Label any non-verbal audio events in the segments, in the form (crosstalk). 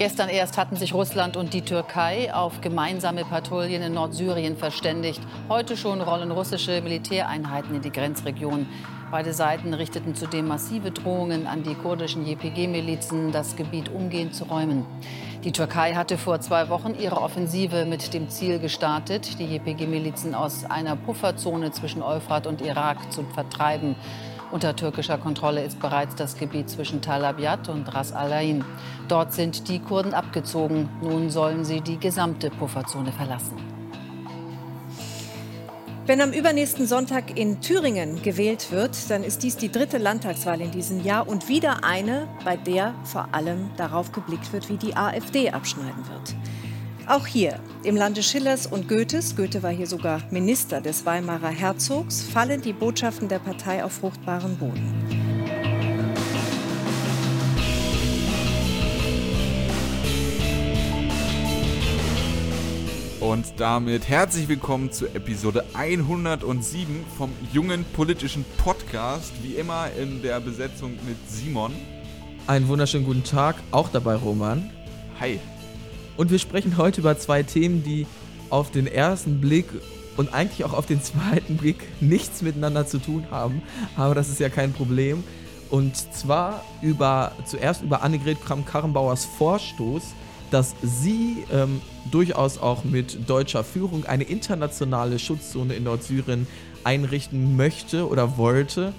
Gestern erst hatten sich Russland und die Türkei auf gemeinsame Patrouillen in Nordsyrien verständigt. Heute schon rollen russische Militäreinheiten in die Grenzregion. Beide Seiten richteten zudem massive Drohungen an die kurdischen JPG-Milizen, das Gebiet umgehend zu räumen. Die Türkei hatte vor zwei Wochen ihre Offensive mit dem Ziel gestartet, die JPG-Milizen aus einer Pufferzone zwischen Euphrat und Irak zu vertreiben. Unter türkischer Kontrolle ist bereits das Gebiet zwischen Tal Abyad und Ras Al Ain. Dort sind die Kurden abgezogen. Nun sollen sie die gesamte Pufferzone verlassen. Wenn am übernächsten Sonntag in Thüringen gewählt wird, dann ist dies die dritte Landtagswahl in diesem Jahr und wieder eine, bei der vor allem darauf geblickt wird, wie die AfD abschneiden wird. Auch hier im Lande Schillers und Goethes, Goethe war hier sogar Minister des Weimarer Herzogs, fallen die Botschaften der Partei auf fruchtbaren Boden. Und damit herzlich willkommen zu Episode 107 vom jungen politischen Podcast. Wie immer in der Besetzung mit Simon. Einen wunderschönen guten Tag, auch dabei Roman. Hi. Und wir sprechen heute über zwei Themen, die auf den ersten Blick und eigentlich auch auf den zweiten Blick nichts miteinander zu tun haben. Aber das ist ja kein Problem. Und zwar über zuerst über Annegret Kramp-Karrenbauers Vorstoß, dass sie ähm, durchaus auch mit deutscher Führung eine internationale Schutzzone in Nordsyrien einrichten möchte oder wollte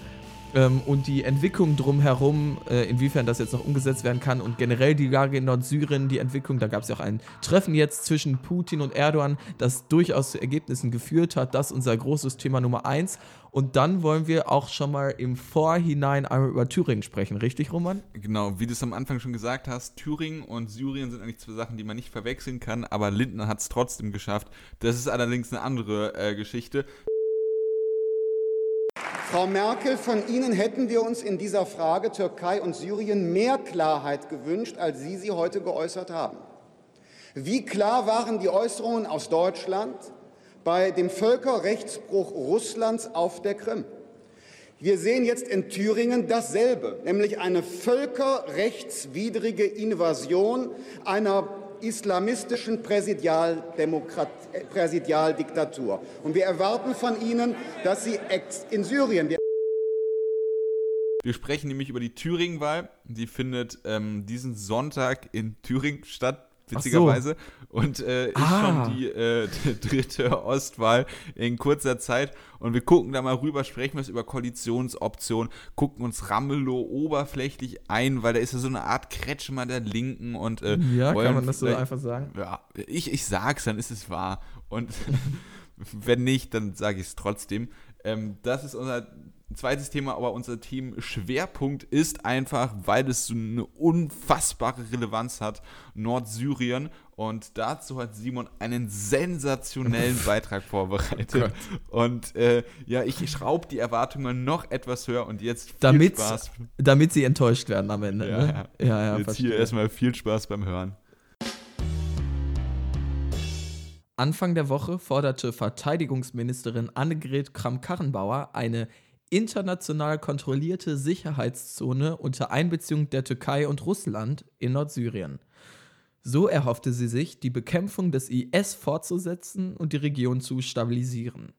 ähm, und die Entwicklung drumherum, äh, inwiefern das jetzt noch umgesetzt werden kann und generell die Lage in Nordsyrien, die Entwicklung, da gab es ja auch ein Treffen jetzt zwischen Putin und Erdogan, das durchaus zu Ergebnissen geführt hat. Das ist unser großes Thema Nummer eins. Und dann wollen wir auch schon mal im Vorhinein einmal über Thüringen sprechen, richtig, Roman? Genau, wie du es am Anfang schon gesagt hast, Thüringen und Syrien sind eigentlich zwei Sachen, die man nicht verwechseln kann, aber Lindner hat es trotzdem geschafft. Das ist allerdings eine andere äh, Geschichte. Frau Merkel, von Ihnen hätten wir uns in dieser Frage Türkei und Syrien mehr Klarheit gewünscht, als Sie sie heute geäußert haben. Wie klar waren die Äußerungen aus Deutschland bei dem Völkerrechtsbruch Russlands auf der Krim? Wir sehen jetzt in Thüringen dasselbe, nämlich eine völkerrechtswidrige Invasion einer islamistischen Präsidialdiktatur. Und wir erwarten von Ihnen, dass Sie in Syrien. Wir sprechen nämlich über die Thüringen-Wahl. Die findet ähm, diesen Sonntag in Thüringen statt witzigerweise. So. Und äh, ist ah. schon die, äh, (laughs) die, dritte Ostwahl in kurzer Zeit. Und wir gucken da mal rüber, sprechen wir über Koalitionsoptionen, gucken uns Ramelow oberflächlich ein, weil da ist ja so eine Art Kretschmer der Linken und äh, Ja, kann man das so einfach sagen? Ja, ich, ich sag's, dann ist es wahr. Und (laughs) wenn nicht, dann sage ich es trotzdem. Ähm, das ist unser zweites Thema, aber unser Team-Schwerpunkt ist einfach, weil es so eine unfassbare Relevanz hat, Nordsyrien. Und dazu hat Simon einen sensationellen (laughs) Beitrag vorbereitet. Oh und äh, ja, ich schraube die Erwartungen noch etwas höher und jetzt viel damit, Spaß. Damit sie enttäuscht werden am Ende. Ja, ne? ja. ja, ja jetzt verstehe. hier erstmal viel Spaß beim Hören. Anfang der Woche forderte Verteidigungsministerin Annegret Kramp-Karrenbauer eine international kontrollierte Sicherheitszone unter Einbeziehung der Türkei und Russland in Nordsyrien. So erhoffte sie sich, die Bekämpfung des IS fortzusetzen und die Region zu stabilisieren.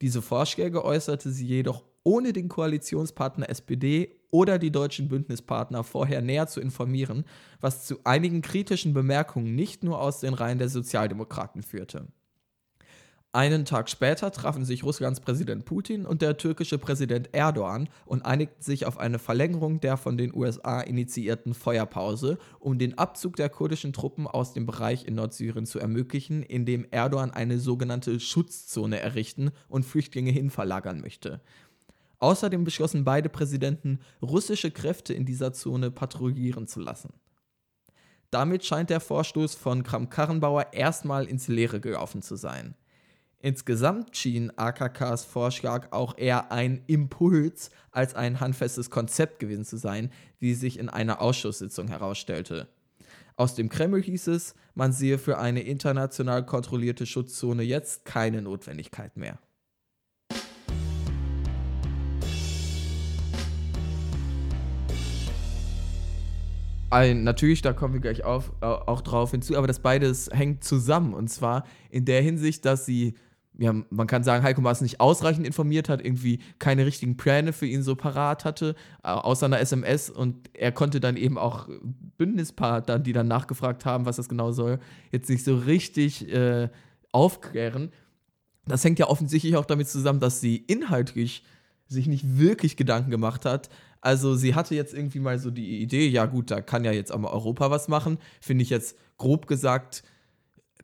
Diese Vorschläge äußerte sie jedoch ohne den Koalitionspartner SPD oder die deutschen Bündnispartner vorher näher zu informieren, was zu einigen kritischen Bemerkungen nicht nur aus den Reihen der Sozialdemokraten führte. Einen Tag später trafen sich Russlands Präsident Putin und der türkische Präsident Erdogan und einigten sich auf eine Verlängerung der von den USA initiierten Feuerpause, um den Abzug der kurdischen Truppen aus dem Bereich in Nordsyrien zu ermöglichen, in dem Erdogan eine sogenannte Schutzzone errichten und Flüchtlinge hinverlagern möchte. Außerdem beschlossen beide Präsidenten, russische Kräfte in dieser Zone patrouillieren zu lassen. Damit scheint der Vorstoß von Kram-Karrenbauer erstmal ins Leere gelaufen zu sein. Insgesamt schien AKKs Vorschlag auch eher ein Impuls als ein handfestes Konzept gewesen zu sein, wie sich in einer Ausschusssitzung herausstellte. Aus dem Kreml hieß es, man sehe für eine international kontrollierte Schutzzone jetzt keine Notwendigkeit mehr. Ein, natürlich, da kommen wir gleich auf, auch drauf hinzu, aber das beides hängt zusammen. Und zwar in der Hinsicht, dass sie, ja, man kann sagen, Heiko Maas nicht ausreichend informiert hat, irgendwie keine richtigen Pläne für ihn so parat hatte, außer einer SMS. Und er konnte dann eben auch Bündnispartnern, die dann nachgefragt haben, was das genau soll, jetzt nicht so richtig äh, aufklären. Das hängt ja offensichtlich auch damit zusammen, dass sie inhaltlich sich nicht wirklich Gedanken gemacht hat, also sie hatte jetzt irgendwie mal so die Idee, ja gut, da kann ja jetzt auch mal Europa was machen. Finde ich jetzt grob gesagt,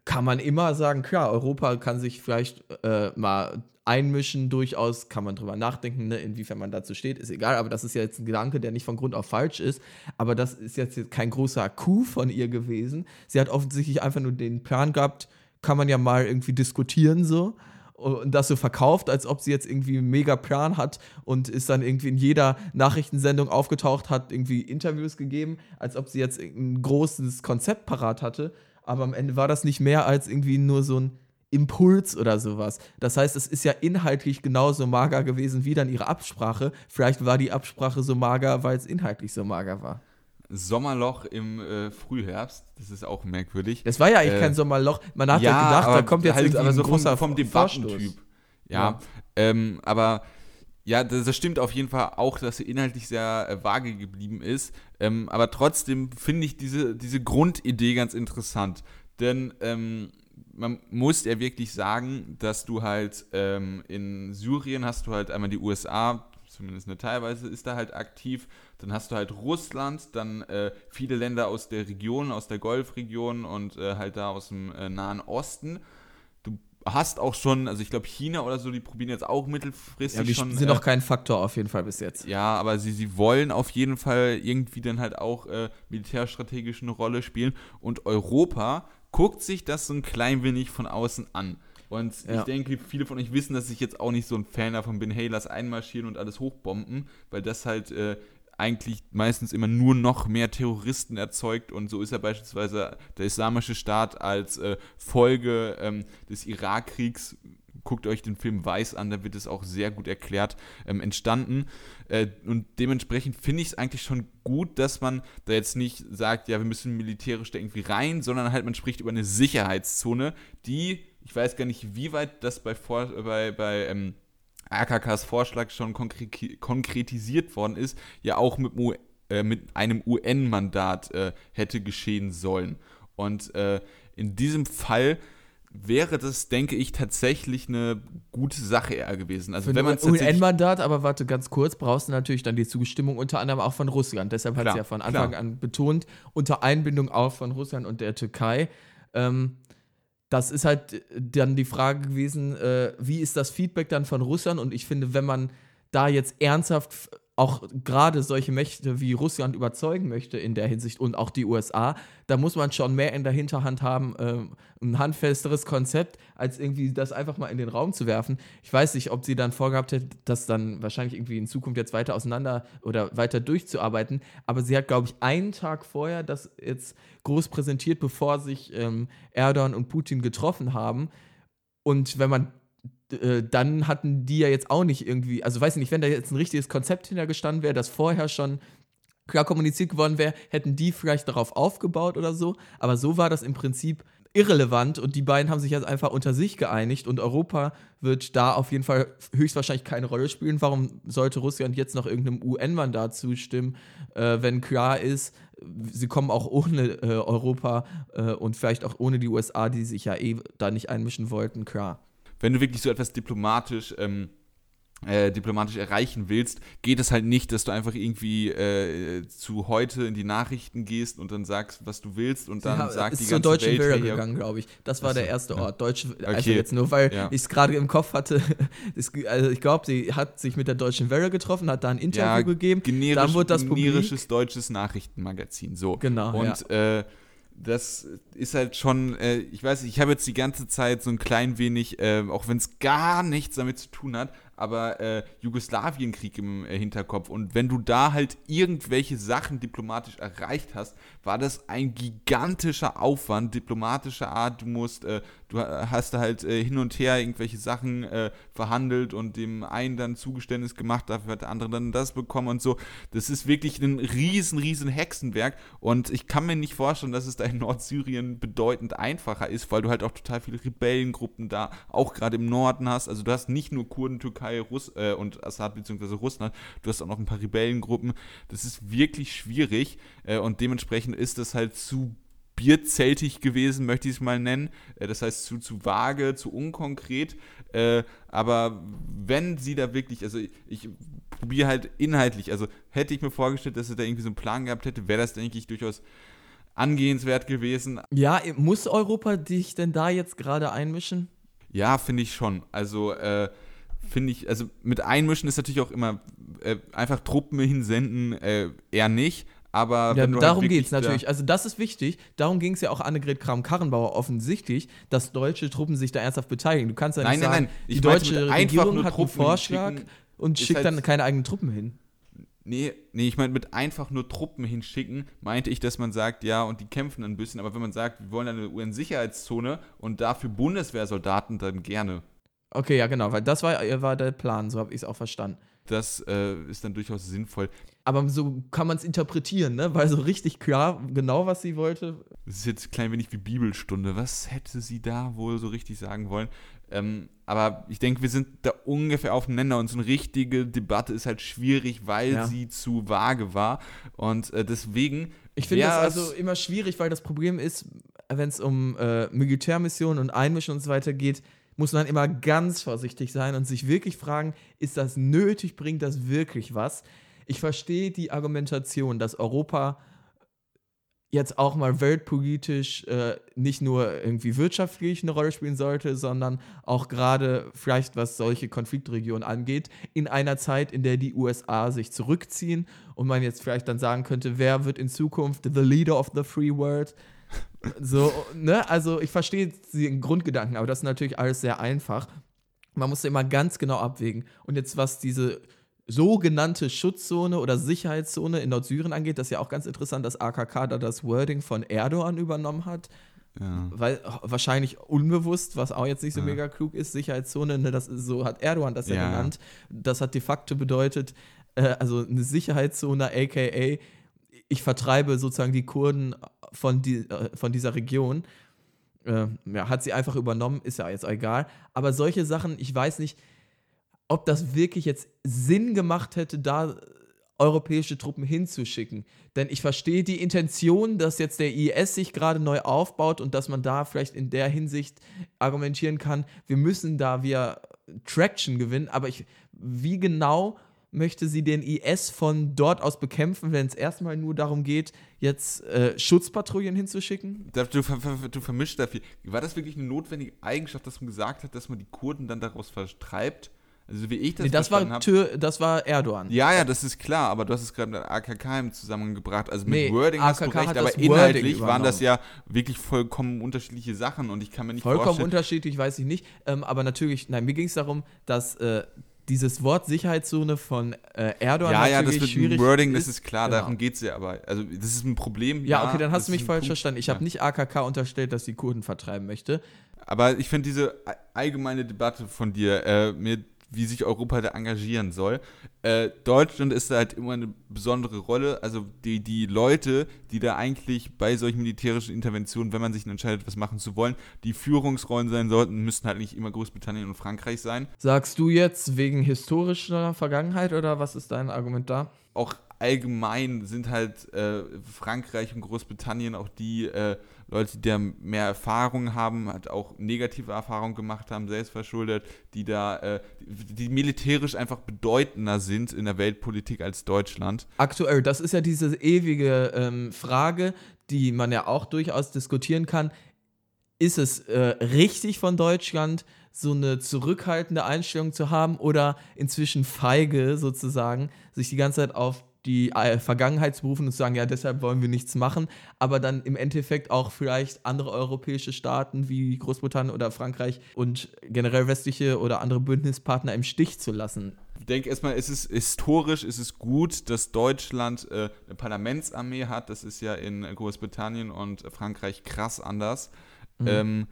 kann man immer sagen, klar, Europa kann sich vielleicht äh, mal einmischen, durchaus kann man drüber nachdenken, ne, inwiefern man dazu steht, ist egal, aber das ist ja jetzt ein Gedanke, der nicht von Grund auf falsch ist, aber das ist jetzt kein großer Coup von ihr gewesen. Sie hat offensichtlich einfach nur den Plan gehabt, kann man ja mal irgendwie diskutieren so und das so verkauft, als ob sie jetzt irgendwie einen mega Plan hat und ist dann irgendwie in jeder Nachrichtensendung aufgetaucht, hat irgendwie Interviews gegeben, als ob sie jetzt ein großes Konzept parat hatte. Aber am Ende war das nicht mehr als irgendwie nur so ein Impuls oder sowas. Das heißt, es ist ja inhaltlich genauso mager gewesen wie dann ihre Absprache. Vielleicht war die Absprache so mager, weil es inhaltlich so mager war. Sommerloch im äh, Frühherbst. Das ist auch merkwürdig. Das war ja eigentlich äh, kein Sommerloch. Man hat ja, ja gedacht, da kommt jetzt halt, aber so vom, vom Debattentyp. Ja, ja. Ähm, aber ja, das, stimmt auf jeden Fall auch, dass sie inhaltlich sehr äh, vage geblieben ist. Ähm, aber trotzdem finde ich diese, diese Grundidee ganz interessant. Denn ähm, man muss ja wirklich sagen, dass du halt ähm, in Syrien hast du halt einmal die USA, zumindest eine teilweise ist da halt aktiv. Dann hast du halt Russland, dann äh, viele Länder aus der Region, aus der Golfregion und äh, halt da aus dem äh, Nahen Osten. Hast auch schon, also ich glaube China oder so, die probieren jetzt auch mittelfristig ja, die schon. sind noch äh, kein Faktor auf jeden Fall bis jetzt. Ja, aber sie, sie wollen auf jeden Fall irgendwie dann halt auch äh, militärstrategisch eine Rolle spielen. Und Europa guckt sich das so ein klein wenig von außen an. Und ja. ich denke, viele von euch wissen, dass ich jetzt auch nicht so ein Fan davon bin, hey, lass einmarschieren und alles hochbomben, weil das halt äh, eigentlich meistens immer nur noch mehr Terroristen erzeugt und so ist ja beispielsweise der Islamische Staat als äh, Folge ähm, des Irakkriegs guckt euch den Film Weiß an, da wird es auch sehr gut erklärt, ähm, entstanden. Äh, und dementsprechend finde ich es eigentlich schon gut, dass man da jetzt nicht sagt, ja, wir müssen militärisch da irgendwie rein, sondern halt man spricht über eine Sicherheitszone, die ich weiß gar nicht, wie weit das bei, bei, bei ähm, AKKs Vorschlag schon konkretisiert worden ist, ja auch mit, äh, mit einem UN-Mandat äh, hätte geschehen sollen. Und äh, in diesem Fall wäre das, denke ich, tatsächlich eine gute Sache eher gewesen. Also Für wenn man UN-Mandat, aber warte ganz kurz, brauchst du natürlich dann die Zustimmung unter anderem auch von Russland. Deshalb hat sie ja von Anfang klar. an betont, unter Einbindung auch von Russland und der Türkei. Ähm, das ist halt äh, dann die Frage gewesen, äh, wie ist das Feedback dann von Russland? Und ich finde, wenn man da jetzt ernsthaft auch gerade solche Mächte wie Russland überzeugen möchte in der Hinsicht und auch die USA, da muss man schon mehr in der Hinterhand haben, äh, ein handfesteres Konzept, als irgendwie das einfach mal in den Raum zu werfen. Ich weiß nicht, ob sie dann vorgehabt hätte, das dann wahrscheinlich irgendwie in Zukunft jetzt weiter auseinander oder weiter durchzuarbeiten, aber sie hat, glaube ich, einen Tag vorher das jetzt groß präsentiert, bevor sich ähm, Erdogan und Putin getroffen haben. Und wenn man äh, dann hatten die ja jetzt auch nicht irgendwie, also weiß ich nicht, wenn da jetzt ein richtiges Konzept hintergestanden wäre, das vorher schon klar kommuniziert geworden wäre, hätten die vielleicht darauf aufgebaut oder so. Aber so war das im Prinzip irrelevant und die beiden haben sich jetzt einfach unter sich geeinigt und Europa wird da auf jeden Fall höchstwahrscheinlich keine Rolle spielen. Warum sollte Russland jetzt noch irgendeinem UN-Mandat zustimmen, äh, wenn klar ist, sie kommen auch ohne äh, Europa äh, und vielleicht auch ohne die USA, die sich ja eh da nicht einmischen wollten, klar wenn du wirklich so etwas diplomatisch ähm, äh, diplomatisch erreichen willst, geht es halt nicht, dass du einfach irgendwie äh, zu heute in die Nachrichten gehst und dann sagst, was du willst und dann ja, sagt ist die ganze Deutschen Welt Welle gegangen, glaube ich. Das war Achso, der erste Ort. Deutsche, okay. also jetzt nur, weil ja. ich es gerade im Kopf hatte. (laughs) also ich glaube, sie hat sich mit der Deutschen Welle getroffen, hat da ein Interview ja, gegeben. Generisch, dann wurde das generisches deutsches Nachrichtenmagazin. So. Genau. Und ja. äh, das ist halt schon, äh, ich weiß, ich habe jetzt die ganze Zeit so ein klein wenig, äh, auch wenn es gar nichts damit zu tun hat, aber äh, Jugoslawienkrieg im äh, Hinterkopf. Und wenn du da halt irgendwelche Sachen diplomatisch erreicht hast, war das ein gigantischer Aufwand diplomatischer Art. Du musst, äh, du hast da halt äh, hin und her irgendwelche Sachen äh, verhandelt und dem einen dann Zugeständnis gemacht, dafür hat der andere dann das bekommen und so. Das ist wirklich ein riesen, riesen Hexenwerk und ich kann mir nicht vorstellen, dass es da in Nordsyrien bedeutend einfacher ist, weil du halt auch total viele Rebellengruppen da auch gerade im Norden hast. Also du hast nicht nur Kurden, Türkei Russ äh, und Assad bzw. Russland, du hast auch noch ein paar Rebellengruppen. Das ist wirklich schwierig äh, und dementsprechend ist das halt zu bierzeltig gewesen, möchte ich es mal nennen. Äh, das heißt zu, zu vage, zu unkonkret. Äh, aber wenn sie da wirklich, also ich, ich probiere halt inhaltlich, also hätte ich mir vorgestellt, dass sie da irgendwie so einen Plan gehabt hätte, wäre das, denke ich, durchaus angehenswert gewesen. Ja, muss Europa dich denn da jetzt gerade einmischen? Ja, finde ich schon. Also, äh, finde ich, also mit einmischen ist natürlich auch immer äh, einfach Truppen hinsenden, äh, eher nicht. Aber ja, halt darum halt geht es natürlich. Also das ist wichtig. Darum ging es ja auch Annegret Kramp-Karrenbauer offensichtlich, dass deutsche Truppen sich da ernsthaft beteiligen. Du kannst ja nein, nicht nein, sagen, nein. die deutsche Regierung hat einen Vorschlag und schickt halt dann keine eigenen Truppen hin. Nee, nee, ich meine, mit einfach nur Truppen hinschicken, meinte ich, dass man sagt, ja, und die kämpfen ein bisschen, aber wenn man sagt, wir wollen eine UN-Sicherheitszone und dafür Bundeswehrsoldaten, dann gerne. Okay, ja, genau, weil das war, war der Plan, so habe ich es auch verstanden. Das äh, ist dann durchaus sinnvoll. Aber so kann man es interpretieren, ne? Weil so richtig klar, genau was sie wollte. Das ist jetzt ein klein wenig wie Bibelstunde. Was hätte sie da wohl so richtig sagen wollen? Ähm, aber ich denke, wir sind da ungefähr aufeinander und so eine richtige Debatte ist halt schwierig, weil ja. sie zu vage war. Und äh, deswegen. Ich finde das also immer schwierig, weil das Problem ist, wenn es um äh, Militärmissionen und Einmischen und so weiter geht, muss man immer ganz vorsichtig sein und sich wirklich fragen, ist das nötig, bringt das wirklich was? Ich verstehe die Argumentation, dass Europa jetzt auch mal weltpolitisch äh, nicht nur irgendwie wirtschaftlich eine Rolle spielen sollte, sondern auch gerade vielleicht was solche Konfliktregionen angeht, in einer Zeit, in der die USA sich zurückziehen und man jetzt vielleicht dann sagen könnte, wer wird in Zukunft the leader of the free world? So, ne? Also ich verstehe den Grundgedanken, aber das ist natürlich alles sehr einfach. Man muss immer ganz genau abwägen. Und jetzt, was diese sogenannte Schutzzone oder Sicherheitszone in Nordsyrien angeht, das ist ja auch ganz interessant, dass AKK da das Wording von Erdogan übernommen hat. Ja. Weil wahrscheinlich unbewusst, was auch jetzt nicht so ja. mega klug ist, Sicherheitszone, ne, das ist, so hat Erdogan das ja, ja genannt. Das hat de facto bedeutet, äh, also eine Sicherheitszone, aka ich vertreibe sozusagen die Kurden von, die, äh, von dieser Region. Äh, ja, hat sie einfach übernommen, ist ja jetzt egal. Aber solche Sachen, ich weiß nicht, ob das wirklich jetzt Sinn gemacht hätte, da europäische Truppen hinzuschicken. Denn ich verstehe die Intention, dass jetzt der IS sich gerade neu aufbaut und dass man da vielleicht in der Hinsicht argumentieren kann, wir müssen da wir Traction gewinnen. Aber ich, wie genau möchte sie den IS von dort aus bekämpfen, wenn es erstmal nur darum geht, jetzt äh, Schutzpatrouillen hinzuschicken? Du, du, du vermischst da viel. War das wirklich eine notwendige Eigenschaft, dass man gesagt hat, dass man die Kurden dann daraus vertreibt? Also wie ich das nee, das war hab, Tür, das war Erdogan. Ja, ja, das ist klar, aber du hast es gerade mit AKK im Zusammengebracht. Also mit nee, Wording AKK hast du recht, aber inhaltlich waren das ja wirklich vollkommen unterschiedliche Sachen und ich kann mir nicht vollkommen vorstellen. Vollkommen unterschiedlich, weiß ich nicht. Ähm, aber natürlich, nein, mir ging es darum, dass äh, dieses Wort Sicherheitszone von äh, Erdogan ja, ja, das mit dem Wording, ist. das ist klar, genau. darum geht es ja, aber also das ist ein Problem. Ja, ja okay, dann hast du mich falsch Punkt. verstanden. Ich ja. habe nicht AKK unterstellt, dass die Kurden vertreiben möchte. Aber ich finde diese allgemeine Debatte von dir, äh, mir wie sich Europa da engagieren soll. Äh, Deutschland ist da halt immer eine besondere Rolle. Also die, die Leute, die da eigentlich bei solchen militärischen Interventionen, wenn man sich entscheidet, was machen zu wollen, die Führungsrollen sein sollten, müssten halt nicht immer Großbritannien und Frankreich sein. Sagst du jetzt wegen historischer Vergangenheit oder was ist dein Argument da? Auch allgemein sind halt äh, Frankreich und Großbritannien auch die äh, Leute, die da mehr Erfahrung haben, halt auch negative Erfahrungen gemacht haben, selbstverschuldet, die da, äh, die militärisch einfach bedeutender sind in der Weltpolitik als Deutschland. Aktuell, das ist ja diese ewige ähm, Frage, die man ja auch durchaus diskutieren kann. Ist es äh, richtig von Deutschland, so eine zurückhaltende Einstellung zu haben oder inzwischen feige sozusagen, sich die ganze Zeit auf die äh, Vergangenheit zu berufen und zu sagen, ja, deshalb wollen wir nichts machen, aber dann im Endeffekt auch vielleicht andere europäische Staaten wie Großbritannien oder Frankreich und generell westliche oder andere Bündnispartner im Stich zu lassen. Ich denke erstmal, es ist historisch, es ist gut, dass Deutschland äh, eine Parlamentsarmee hat. Das ist ja in Großbritannien und Frankreich krass anders. Mhm. Ähm,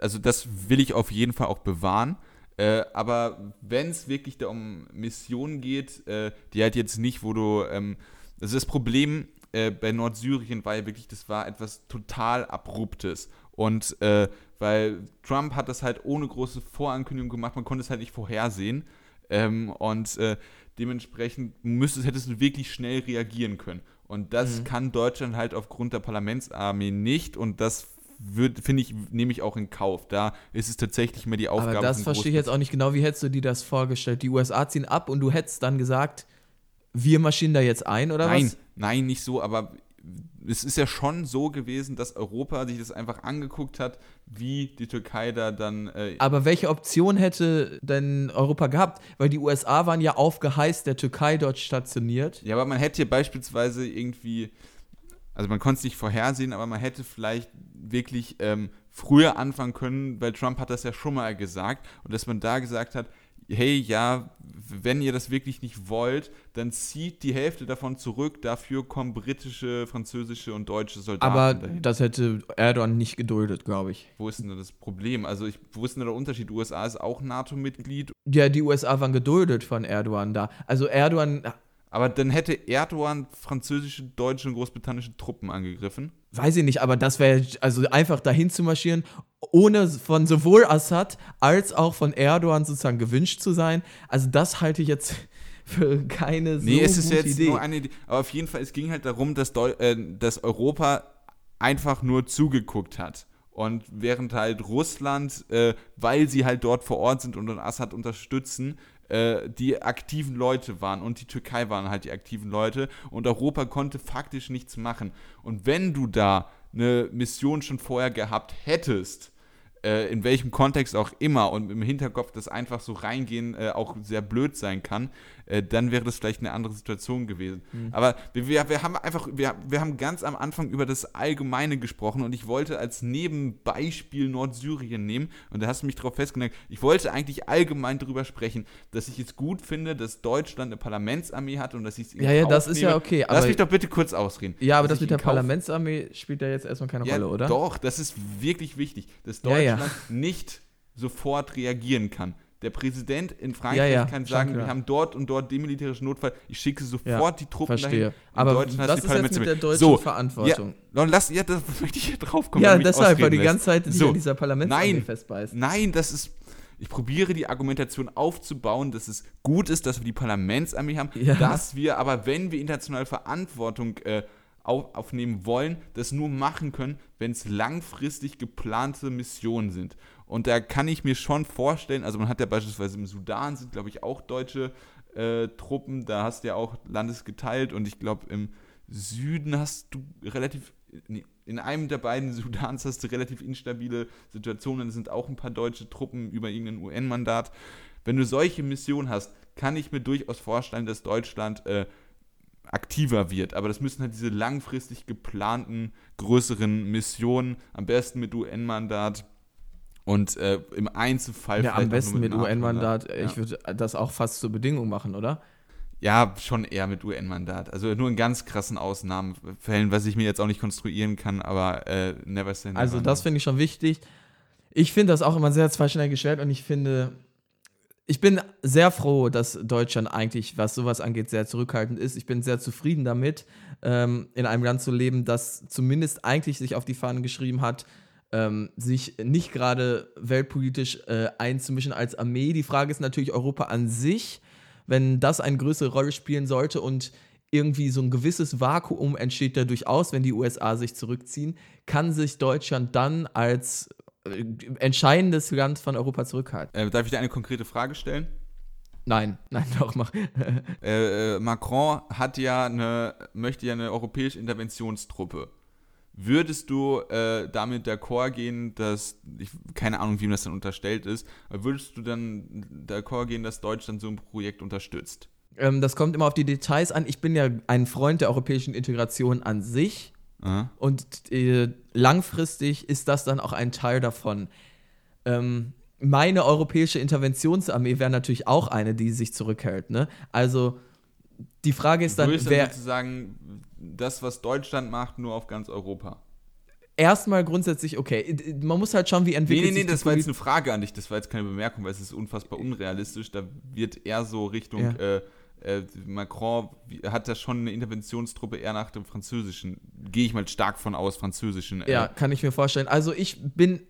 also das will ich auf jeden Fall auch bewahren. Äh, aber wenn es wirklich da um Missionen geht, äh, die halt jetzt nicht, wo du, ähm, also das Problem äh, bei Nordsyrien war ja wirklich, das war etwas total Abruptes. Und äh, weil Trump hat das halt ohne große Vorankündigung gemacht, man konnte es halt nicht vorhersehen. Ähm, und äh, dementsprechend müsstest, hättest du wirklich schnell reagieren können. Und das mhm. kann Deutschland halt aufgrund der Parlamentsarmee nicht. Und das finde ich, nehme ich auch in Kauf. Da ist es tatsächlich mehr die Aufgabe. Aber das verstehe ich jetzt auch nicht genau. Wie hättest du dir das vorgestellt? Die USA ziehen ab und du hättest dann gesagt, wir marschieren da jetzt ein oder nein, was? Nein, nicht so, aber es ist ja schon so gewesen, dass Europa sich das einfach angeguckt hat, wie die Türkei da dann. Äh aber welche Option hätte denn Europa gehabt? Weil die USA waren ja auf Geheiß der Türkei dort stationiert. Ja, aber man hätte hier beispielsweise irgendwie also man konnte es nicht vorhersehen, aber man hätte vielleicht wirklich ähm, früher anfangen können, weil Trump hat das ja schon mal gesagt und dass man da gesagt hat, hey, ja, wenn ihr das wirklich nicht wollt, dann zieht die Hälfte davon zurück, dafür kommen britische, französische und deutsche Soldaten. Aber dahin. das hätte Erdogan nicht geduldet, glaube ich. Wo ist denn das Problem? Also, ich, wo ist denn der Unterschied? USA ist auch NATO-Mitglied. Ja, die USA waren geduldet von Erdogan da. Also, Erdogan aber dann hätte Erdogan französische, deutsche und großbritannische Truppen angegriffen. Weiß ich nicht, aber das wäre also einfach dahin zu marschieren, ohne von sowohl Assad als auch von Erdogan sozusagen gewünscht zu sein. Also das halte ich jetzt (laughs) für keine so nee, es ist jetzt Idee. Nur eine Idee. Aber auf jeden Fall, es ging halt darum, dass, Deu äh, dass Europa einfach nur zugeguckt hat. Und während halt Russland, äh, weil sie halt dort vor Ort sind und Assad unterstützen, äh, die aktiven Leute waren und die Türkei waren halt die aktiven Leute und Europa konnte faktisch nichts machen. Und wenn du da eine Mission schon vorher gehabt hättest, äh, in welchem Kontext auch immer und im Hinterkopf das einfach so reingehen äh, auch sehr blöd sein kann, äh, dann wäre das vielleicht eine andere Situation gewesen. Mhm. Aber wir, wir, haben einfach, wir, wir haben ganz am Anfang über das Allgemeine gesprochen und ich wollte als Nebenbeispiel Nordsyrien nehmen und da hast du mich darauf festgelegt, ich wollte eigentlich allgemein darüber sprechen, dass ich es gut finde, dass Deutschland eine Parlamentsarmee hat und dass ich es Ja, ja, das ist ja okay. Lass mich doch bitte kurz ausreden. Ja, aber das mit der Parlamentsarmee spielt ja jetzt erstmal keine ja, Rolle, oder? Doch, das ist wirklich wichtig, dass Deutschland ja, ja. nicht sofort reagieren kann. Der Präsident in Frankreich ja, ja, kann sagen, wir haben dort und dort demilitärischen Notfall, ich schicke sofort die Truppen verstehe. dahin. Aber das ist jetzt mit der deutschen so, Verantwortung. Ja, lass, ja, da (laughs) möchte ich hier drauf kommen. Ja, deshalb, weil die ganze Zeit so, an dieser Parlamentsarmee festbeißt. Nein, das ist, ich probiere die Argumentation aufzubauen, dass es gut ist, dass wir die Parlamentsarmee haben, ja. dass wir aber, wenn wir internationale Verantwortung äh, aufnehmen wollen, das nur machen können, wenn es langfristig geplante Missionen sind. Und da kann ich mir schon vorstellen, also man hat ja beispielsweise im Sudan sind, glaube ich, auch deutsche äh, Truppen, da hast du ja auch Landes geteilt und ich glaube im Süden hast du relativ, nee, in einem der beiden (laughs) Sudans hast du relativ instabile Situationen, da sind auch ein paar deutsche Truppen über irgendein UN-Mandat. Wenn du solche Missionen hast, kann ich mir durchaus vorstellen, dass Deutschland äh, aktiver wird. Aber das müssen halt diese langfristig geplanten, größeren Missionen, am besten mit UN-Mandat, und äh, im Einzelfall. Ja, am besten mit, mit UN-Mandat. Ja. Ich würde das auch fast zur Bedingung machen, oder? Ja, schon eher mit UN-Mandat. Also nur in ganz krassen Ausnahmefällen, was ich mir jetzt auch nicht konstruieren kann, aber äh, never say never. Also das finde ich schon wichtig. Ich finde das auch immer sehr zweischneidig geschwert und ich finde, ich bin sehr froh, dass Deutschland eigentlich, was sowas angeht, sehr zurückhaltend ist. Ich bin sehr zufrieden damit, ähm, in einem Land zu leben, das zumindest eigentlich sich auf die Fahnen geschrieben hat, ähm, sich nicht gerade weltpolitisch äh, einzumischen als Armee. Die Frage ist natürlich Europa an sich, wenn das eine größere Rolle spielen sollte und irgendwie so ein gewisses Vakuum entsteht da durchaus, wenn die USA sich zurückziehen, kann sich Deutschland dann als äh, entscheidendes Land von Europa zurückhalten. Äh, darf ich dir eine konkrete Frage stellen? Nein, (laughs) nein, doch, mach. äh, äh, Macron hat ja eine, möchte ja eine europäische Interventionstruppe. Würdest du äh, damit d'accord gehen, dass, ich, keine Ahnung, wie ihm das dann unterstellt ist, aber würdest du dann d'accord gehen, dass Deutschland so ein Projekt unterstützt? Ähm, das kommt immer auf die Details an. Ich bin ja ein Freund der europäischen Integration an sich. Aha. Und äh, langfristig ist das dann auch ein Teil davon. Ähm, meine europäische Interventionsarmee wäre natürlich auch eine, die sich zurückhält. Ne? Also die Frage ist dann, wer sozusagen das, was Deutschland macht, nur auf ganz Europa. erstmal grundsätzlich, okay, man muss halt schauen, wie Nee, entwickelt nee, nee, sich die das war jetzt eine Frage an dich, das war jetzt keine Bemerkung, weil es ist unfassbar unrealistisch. Da wird eher so Richtung Ja. äh, äh, Macron hat da schon eine Interventionstruppe eher nach dem französischen, gehe ich mal stark von aus, französischen. Äh, Ja, kann ich mir vorstellen. Also ich bin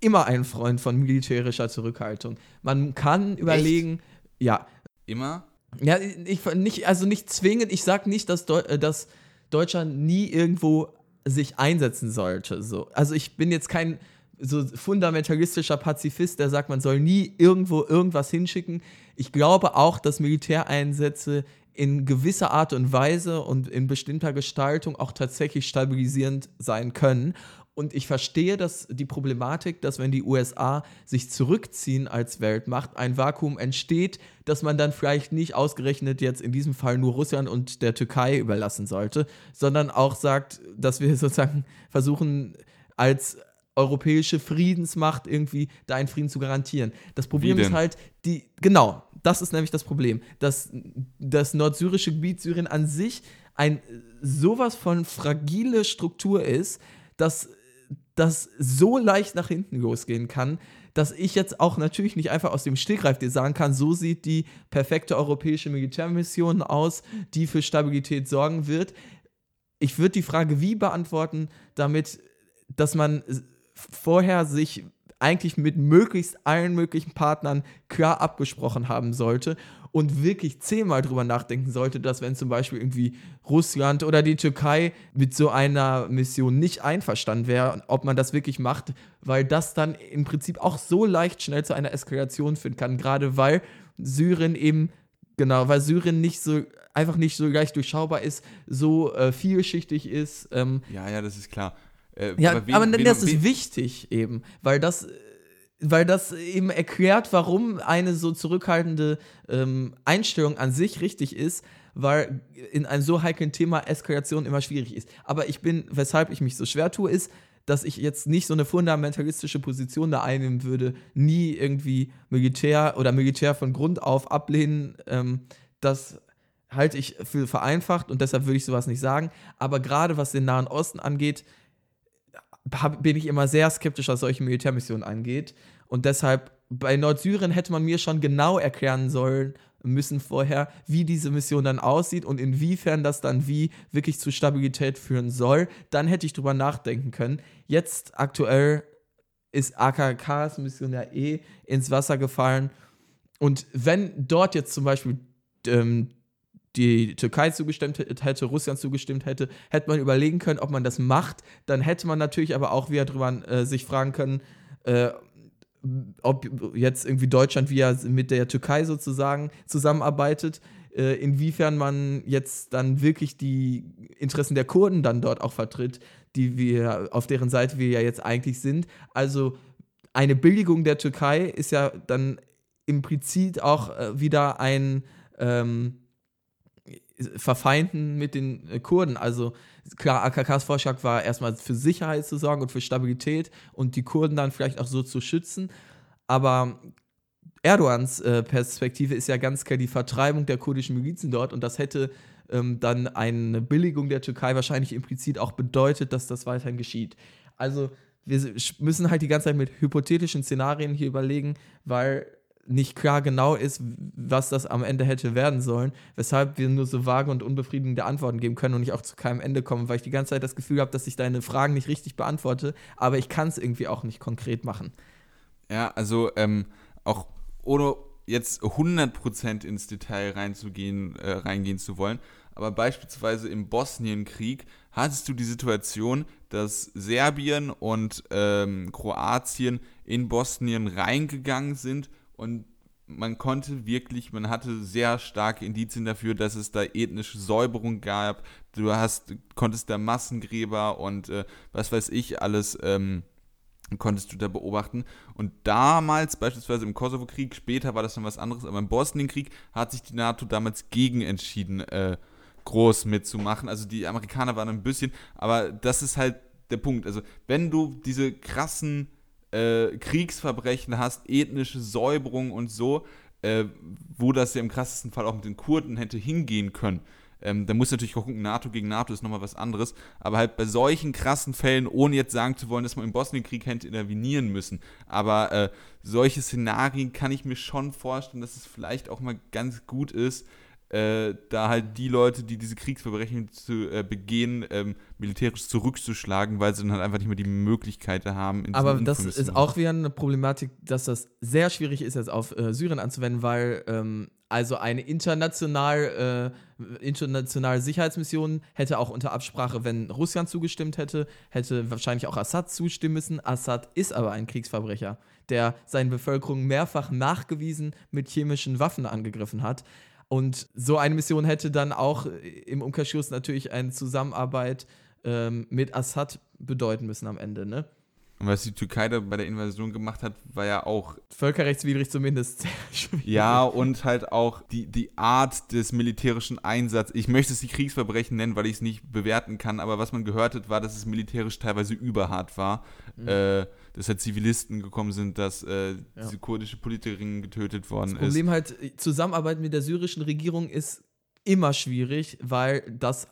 immer ein Freund von militärischer Zurückhaltung. Man kann überlegen, ja, Immer? ja, ich nicht, also nicht zwingend. Ich sag nicht, dass, äh, dass Deutschland nie irgendwo sich einsetzen sollte. So. Also ich bin jetzt kein so fundamentalistischer Pazifist, der sagt, man soll nie irgendwo irgendwas hinschicken. Ich glaube auch, dass Militäreinsätze in gewisser Art und Weise und in bestimmter Gestaltung auch tatsächlich stabilisierend sein können. Und ich verstehe dass die Problematik, dass wenn die USA sich zurückziehen als Weltmacht, ein Vakuum entsteht, dass man dann vielleicht nicht ausgerechnet jetzt in diesem Fall nur Russland und der Türkei überlassen sollte, sondern auch sagt, dass wir (laughs) sozusagen versuchen, als europäische Friedensmacht irgendwie da einen Frieden zu garantieren. Das Problem ist halt, die, genau, das ist nämlich das Problem, dass das nordsyrische Gebiet Syrien an sich ein sowas von fragile Struktur ist, dass das so leicht nach hinten losgehen kann, dass ich jetzt auch natürlich nicht einfach aus dem Stegreif dir sagen kann, so sieht die perfekte europäische Militärmission aus, die für Stabilität sorgen wird. Ich würde die Frage wie beantworten, damit, dass man vorher sich eigentlich mit möglichst allen möglichen Partnern klar abgesprochen haben sollte und wirklich zehnmal drüber nachdenken sollte, dass wenn zum Beispiel irgendwie Russland oder die Türkei mit so einer Mission nicht einverstanden wäre, ob man das wirklich macht, weil das dann im Prinzip auch so leicht schnell zu einer Eskalation führen kann, gerade weil Syrien eben Genau, weil Syrien nicht so einfach nicht so leicht durchschaubar ist, so äh, vielschichtig ist. Ähm, Ja, ja, das ist klar. Äh, ja, aber, wen- wen- das ist wichtig eben, weil das, äh, weil das eben erklärt, warum eine so zurückhaltende ähm, Einstellung an sich richtig ist, weil in einem so heiklen Thema Eskalation immer schwierig ist. Aber ich bin, weshalb ich mich so schwer tue, ist, dass ich jetzt nicht so eine fundamentalistische Position da einnehmen würde, nie irgendwie Militär oder Militär von Grund auf ablehnen. Ähm, das halte ich für vereinfacht und deshalb würde ich sowas nicht sagen. Aber gerade was den Nahen Osten angeht, hab, bin ich immer sehr skeptisch, was solche Militärmissionen angeht. Und deshalb, bei Nordsyrien hätte man mir schon genau erklären sollen müssen vorher, wie diese Mission dann aussieht und inwiefern das dann wie wirklich zu Stabilität führen soll. Dann hätte ich drüber nachdenken können. Jetzt aktuell ist AKKs Mission ja eh ins Wasser gefallen. Und wenn dort jetzt zum Beispiel ähm, die Türkei zugestimmt hätte, Russland zugestimmt hätte, hätte man überlegen können, ob man das macht. Dann hätte man natürlich aber auch wieder drüber äh, sich fragen können, äh, ob jetzt irgendwie Deutschland wie ja mit der Türkei sozusagen zusammenarbeitet, äh, inwiefern man jetzt dann wirklich die Interessen der Kurden dann dort auch vertritt, die wir, auf deren Seite wir ja jetzt eigentlich sind. Also eine Billigung der Türkei ist ja dann im Prinzip auch äh, wieder ein ähm, Verfeinden mit den äh, Kurden. Also klar, AKKs Vorschlag war erstmal für Sicherheit zu sorgen und für Stabilität und die Kurden dann vielleicht auch so zu schützen. Aber Erdogans äh, Perspektive ist ja ganz klar die Vertreibung der kurdischen Milizen dort und das hätte ähm, dann eine Billigung der Türkei wahrscheinlich implizit auch bedeutet, dass das weiterhin geschieht. Also wir müssen halt die ganze Zeit mit hypothetischen Szenarien hier überlegen, weil nicht klar genau ist, was das am Ende hätte werden sollen, weshalb wir nur so vage und unbefriedigende Antworten geben können und ich auch zu keinem Ende kommen, weil ich die ganze Zeit das Gefühl habe, dass ich deine Fragen nicht richtig beantworte, aber ich kann es irgendwie auch nicht konkret machen. Ja, also ähm, auch ohne jetzt 100% ins Detail reinzugehen, äh, reingehen zu wollen, aber beispielsweise im Bosnienkrieg hattest du die Situation, dass Serbien und ähm, Kroatien in Bosnien reingegangen sind und man konnte wirklich, man hatte sehr starke Indizien dafür, dass es da ethnische Säuberung gab. Du hast, konntest da Massengräber und äh, was weiß ich alles ähm, konntest du da beobachten. Und damals, beispielsweise im Kosovo-Krieg, später war das dann was anderes, aber im Bosnienkrieg hat sich die NATO damals gegen entschieden, äh, groß mitzumachen. Also die Amerikaner waren ein bisschen, aber das ist halt der Punkt. Also wenn du diese krassen äh, Kriegsverbrechen hast, ethnische Säuberung und so, äh, wo das ja im krassesten Fall auch mit den Kurden hätte hingehen können, ähm, da muss natürlich gucken, NATO gegen NATO ist nochmal was anderes. Aber halt bei solchen krassen Fällen, ohne jetzt sagen zu wollen, dass man im Bosnienkrieg hätte intervenieren müssen. Aber äh, solche Szenarien kann ich mir schon vorstellen, dass es vielleicht auch mal ganz gut ist, äh, da halt die Leute, die diese Kriegsverbrechen zu, äh, begehen, ähm, militärisch zurückzuschlagen, weil sie dann halt einfach nicht mehr die Möglichkeit haben. Aber das ist auch wieder eine Problematik, dass das sehr schwierig ist, jetzt auf äh, Syrien anzuwenden, weil ähm, also eine international, äh, internationale Sicherheitsmission hätte auch unter Absprache, wenn Russland zugestimmt hätte, hätte wahrscheinlich auch Assad zustimmen müssen. Assad ist aber ein Kriegsverbrecher, der seine Bevölkerung mehrfach nachgewiesen mit chemischen Waffen angegriffen hat. Und so eine Mission hätte dann auch im Umkehrschluss natürlich eine Zusammenarbeit ähm, mit Assad bedeuten müssen am Ende, ne? Und was die Türkei da bei der Invasion gemacht hat, war ja auch. Völkerrechtswidrig zumindest. (laughs) ja, und halt auch die, die Art des militärischen Einsatzes. Ich möchte es die Kriegsverbrechen nennen, weil ich es nicht bewerten kann, aber was man gehört hat, war, dass es militärisch teilweise überhart war. Mhm. Äh, dass halt Zivilisten gekommen sind, dass äh, ja. diese kurdische Politikerin getötet worden ist. Das Problem ist. halt, Zusammenarbeit mit der syrischen Regierung ist immer schwierig, weil das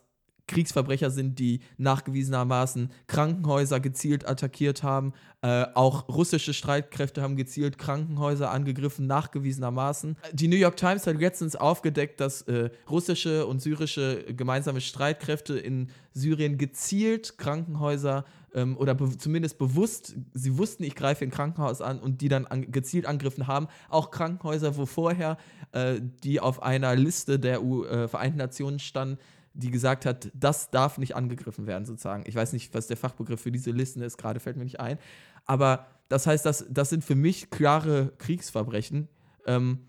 Kriegsverbrecher sind, die nachgewiesenermaßen Krankenhäuser gezielt attackiert haben. Äh, auch russische Streitkräfte haben gezielt Krankenhäuser angegriffen, nachgewiesenermaßen. Die New York Times hat letztens aufgedeckt, dass äh, russische und syrische gemeinsame Streitkräfte in Syrien gezielt Krankenhäuser ähm, oder be zumindest bewusst, sie wussten, ich greife ein Krankenhaus an und die dann an gezielt angegriffen haben. Auch Krankenhäuser, wo vorher äh, die auf einer Liste der U äh, Vereinten Nationen standen, die gesagt hat, das darf nicht angegriffen werden, sozusagen. Ich weiß nicht, was der Fachbegriff für diese Listen ist, gerade fällt mir nicht ein. Aber das heißt, das, das sind für mich klare Kriegsverbrechen. Ähm,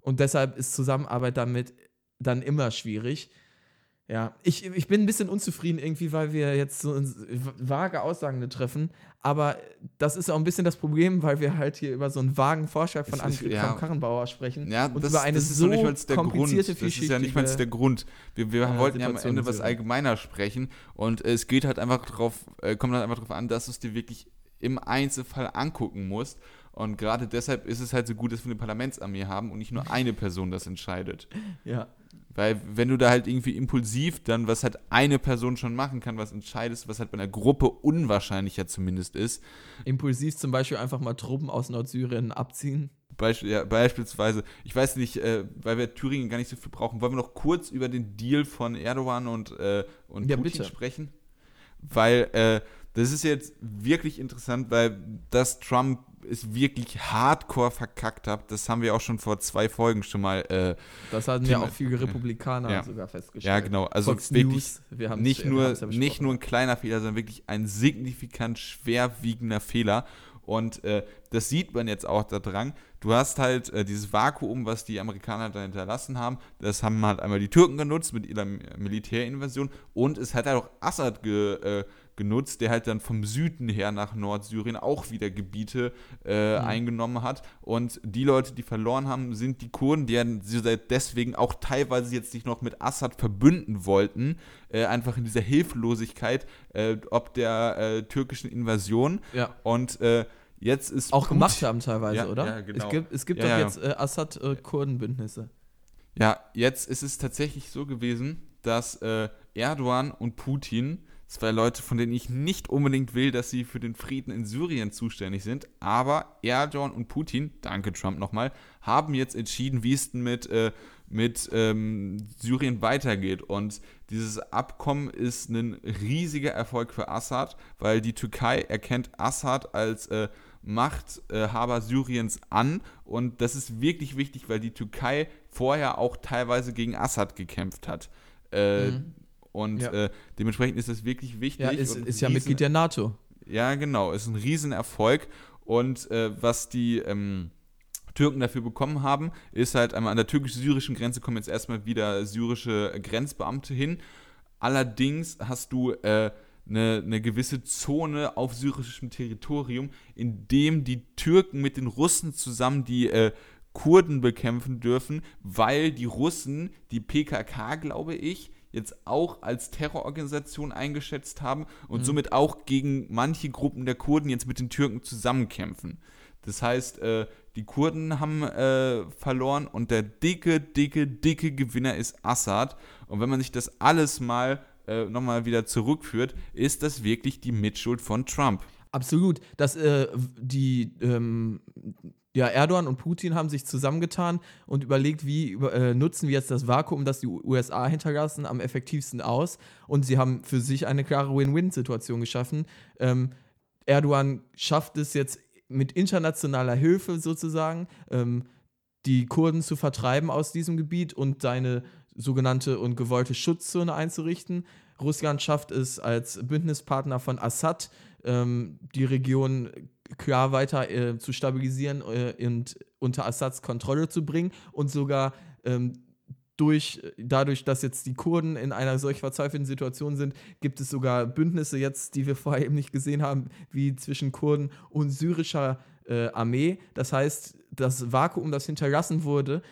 und deshalb ist Zusammenarbeit damit dann immer schwierig. Ja, ich, ich bin ein bisschen unzufrieden irgendwie, weil wir jetzt so vage Aussagen treffen. Aber das ist auch ein bisschen das Problem, weil wir halt hier über so einen vagen Vorschlag von Angrid ja, Karrenbauer sprechen. Ja, und das, über eine das ist so nicht mal der Grund. Das ist ja nicht mal der Grund. Wir, wir ja, wollten ja am Ende was allgemeiner sprechen. Und äh, es geht halt einfach drauf, äh, kommt halt einfach darauf an, dass du es dir wirklich im Einzelfall angucken musst. Und gerade deshalb ist es halt so gut, dass wir eine Parlamentsarmee haben und nicht nur eine Person das entscheidet. Ja. Weil wenn du da halt irgendwie impulsiv dann, was halt eine Person schon machen kann, was entscheidest, was halt bei einer Gruppe unwahrscheinlicher zumindest ist. Impulsiv zum Beispiel einfach mal Truppen aus Nordsyrien abziehen. Beispiel, ja, beispielsweise, ich weiß nicht, äh, weil wir Thüringen gar nicht so viel brauchen, wollen wir noch kurz über den Deal von Erdogan und, äh, und ja, Putin bitte. sprechen? Weil äh, das ist jetzt wirklich interessant, weil das Trump es wirklich hardcore verkackt habe, das haben wir auch schon vor zwei Folgen schon mal. Äh, das hatten ja auch viele Republikaner ja. sogar festgestellt. Ja, genau. Also Fox wirklich News, wir nicht, nur, ja nicht nur ein kleiner Fehler, sondern wirklich ein signifikant schwerwiegender Fehler. Und äh, das sieht man jetzt auch daran. Du hast halt äh, dieses Vakuum, was die Amerikaner da hinterlassen haben. Das haben halt einmal die Türken genutzt mit ihrer Militärinvasion. Und es hat halt auch Assad ge, äh, genutzt, der halt dann vom Süden her nach Nordsyrien auch wieder Gebiete äh, mhm. eingenommen hat. Und die Leute, die verloren haben, sind die Kurden, die deswegen auch teilweise jetzt sich noch mit Assad verbünden wollten, äh, einfach in dieser Hilflosigkeit, äh, ob der äh, türkischen Invasion. Ja. Und äh, jetzt ist. Auch Putin, gemacht haben teilweise, ja, oder? Ja, genau. Es gibt, es gibt ja, doch jetzt äh, Assad-Kurden-Bündnisse. ja, jetzt ist es tatsächlich so gewesen, dass Erdogan und Putin Zwei Leute, von denen ich nicht unbedingt will, dass sie für den Frieden in Syrien zuständig sind. Aber Erdogan und Putin, danke Trump nochmal, haben jetzt entschieden, wie es denn mit, äh, mit ähm, Syrien weitergeht. Und dieses Abkommen ist ein riesiger Erfolg für Assad, weil die Türkei erkennt Assad als äh, Machthaber Syriens an. Und das ist wirklich wichtig, weil die Türkei vorher auch teilweise gegen Assad gekämpft hat. Äh, mhm. Und ja. äh, dementsprechend ist das wirklich wichtig. Ja, ist, ist ja Mitglied der NATO. Ja, genau. Ist ein Riesenerfolg. Und äh, was die ähm, Türken dafür bekommen haben, ist halt einmal an der türkisch-syrischen Grenze kommen jetzt erstmal wieder syrische Grenzbeamte hin. Allerdings hast du äh, eine, eine gewisse Zone auf syrischem Territorium, in dem die Türken mit den Russen zusammen die äh, Kurden bekämpfen dürfen, weil die Russen die PKK, glaube ich, jetzt auch als Terrororganisation eingeschätzt haben und mhm. somit auch gegen manche Gruppen der Kurden jetzt mit den Türken zusammenkämpfen. Das heißt, äh, die Kurden haben äh, verloren und der dicke, dicke, dicke Gewinner ist Assad. Und wenn man sich das alles mal äh, nochmal wieder zurückführt, ist das wirklich die Mitschuld von Trump. Absolut. Dass äh, die ähm, ja, Erdogan und Putin haben sich zusammengetan und überlegt, wie äh, nutzen wir jetzt das Vakuum, das die USA hinterlassen, am effektivsten aus. Und sie haben für sich eine klare Win-Win-Situation geschaffen. Ähm, Erdogan schafft es jetzt mit internationaler Hilfe sozusagen, ähm, die Kurden zu vertreiben aus diesem Gebiet und seine sogenannte und gewollte Schutzzone einzurichten. Russland schafft es als Bündnispartner von Assad, ähm, die Region klar weiter äh, zu stabilisieren äh, und unter Assads Kontrolle zu bringen und sogar ähm, durch, dadurch, dass jetzt die Kurden in einer solch verzweifelten Situation sind, gibt es sogar Bündnisse jetzt, die wir vorher eben nicht gesehen haben, wie zwischen Kurden und syrischer äh, Armee. Das heißt, das Vakuum, das hinterlassen wurde,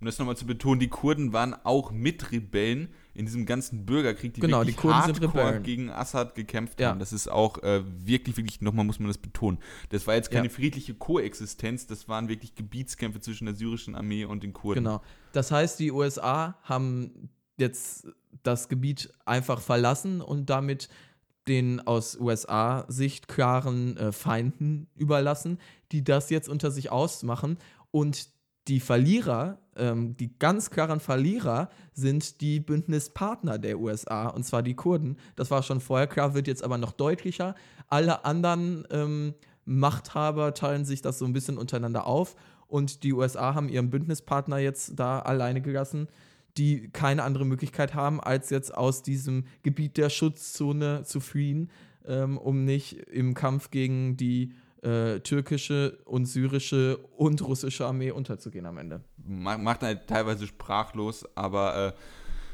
um das nochmal zu betonen, die Kurden waren auch mit Rebellen in diesem ganzen Bürgerkrieg, die genau, wirklich die Kurden Rebellen. gegen Assad gekämpft ja. haben. Das ist auch äh, wirklich, wirklich, nochmal muss man das betonen. Das war jetzt keine ja. friedliche Koexistenz, das waren wirklich Gebietskämpfe zwischen der syrischen Armee und den Kurden. Genau. Das heißt, die USA haben jetzt das Gebiet einfach verlassen und damit den aus USA-Sicht klaren äh, Feinden überlassen, die das jetzt unter sich ausmachen. Und die Verlierer ähm, die ganz klaren Verlierer sind die Bündnispartner der USA, und zwar die Kurden. Das war schon vorher klar, wird jetzt aber noch deutlicher. Alle anderen ähm, Machthaber teilen sich das so ein bisschen untereinander auf und die USA haben ihren Bündnispartner jetzt da alleine gelassen, die keine andere Möglichkeit haben, als jetzt aus diesem Gebiet der Schutzzone zu fliehen, ähm, um nicht im Kampf gegen die äh, türkische und syrische und russische Armee unterzugehen am Ende. Macht halt teilweise sprachlos, aber äh,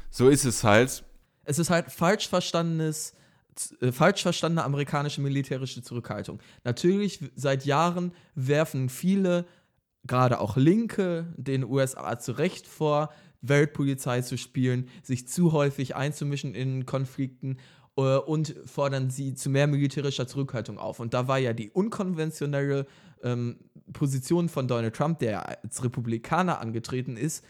so ist es halt. Es ist halt falsch verstandenes äh, falsch verstandene amerikanische militärische Zurückhaltung. Natürlich, seit Jahren werfen viele, gerade auch Linke, den USA zu Recht vor, Weltpolizei zu spielen, sich zu häufig einzumischen in Konflikten und fordern sie zu mehr militärischer Zurückhaltung auf. Und da war ja die unkonventionelle ähm, Position von Donald Trump, der als Republikaner angetreten ist,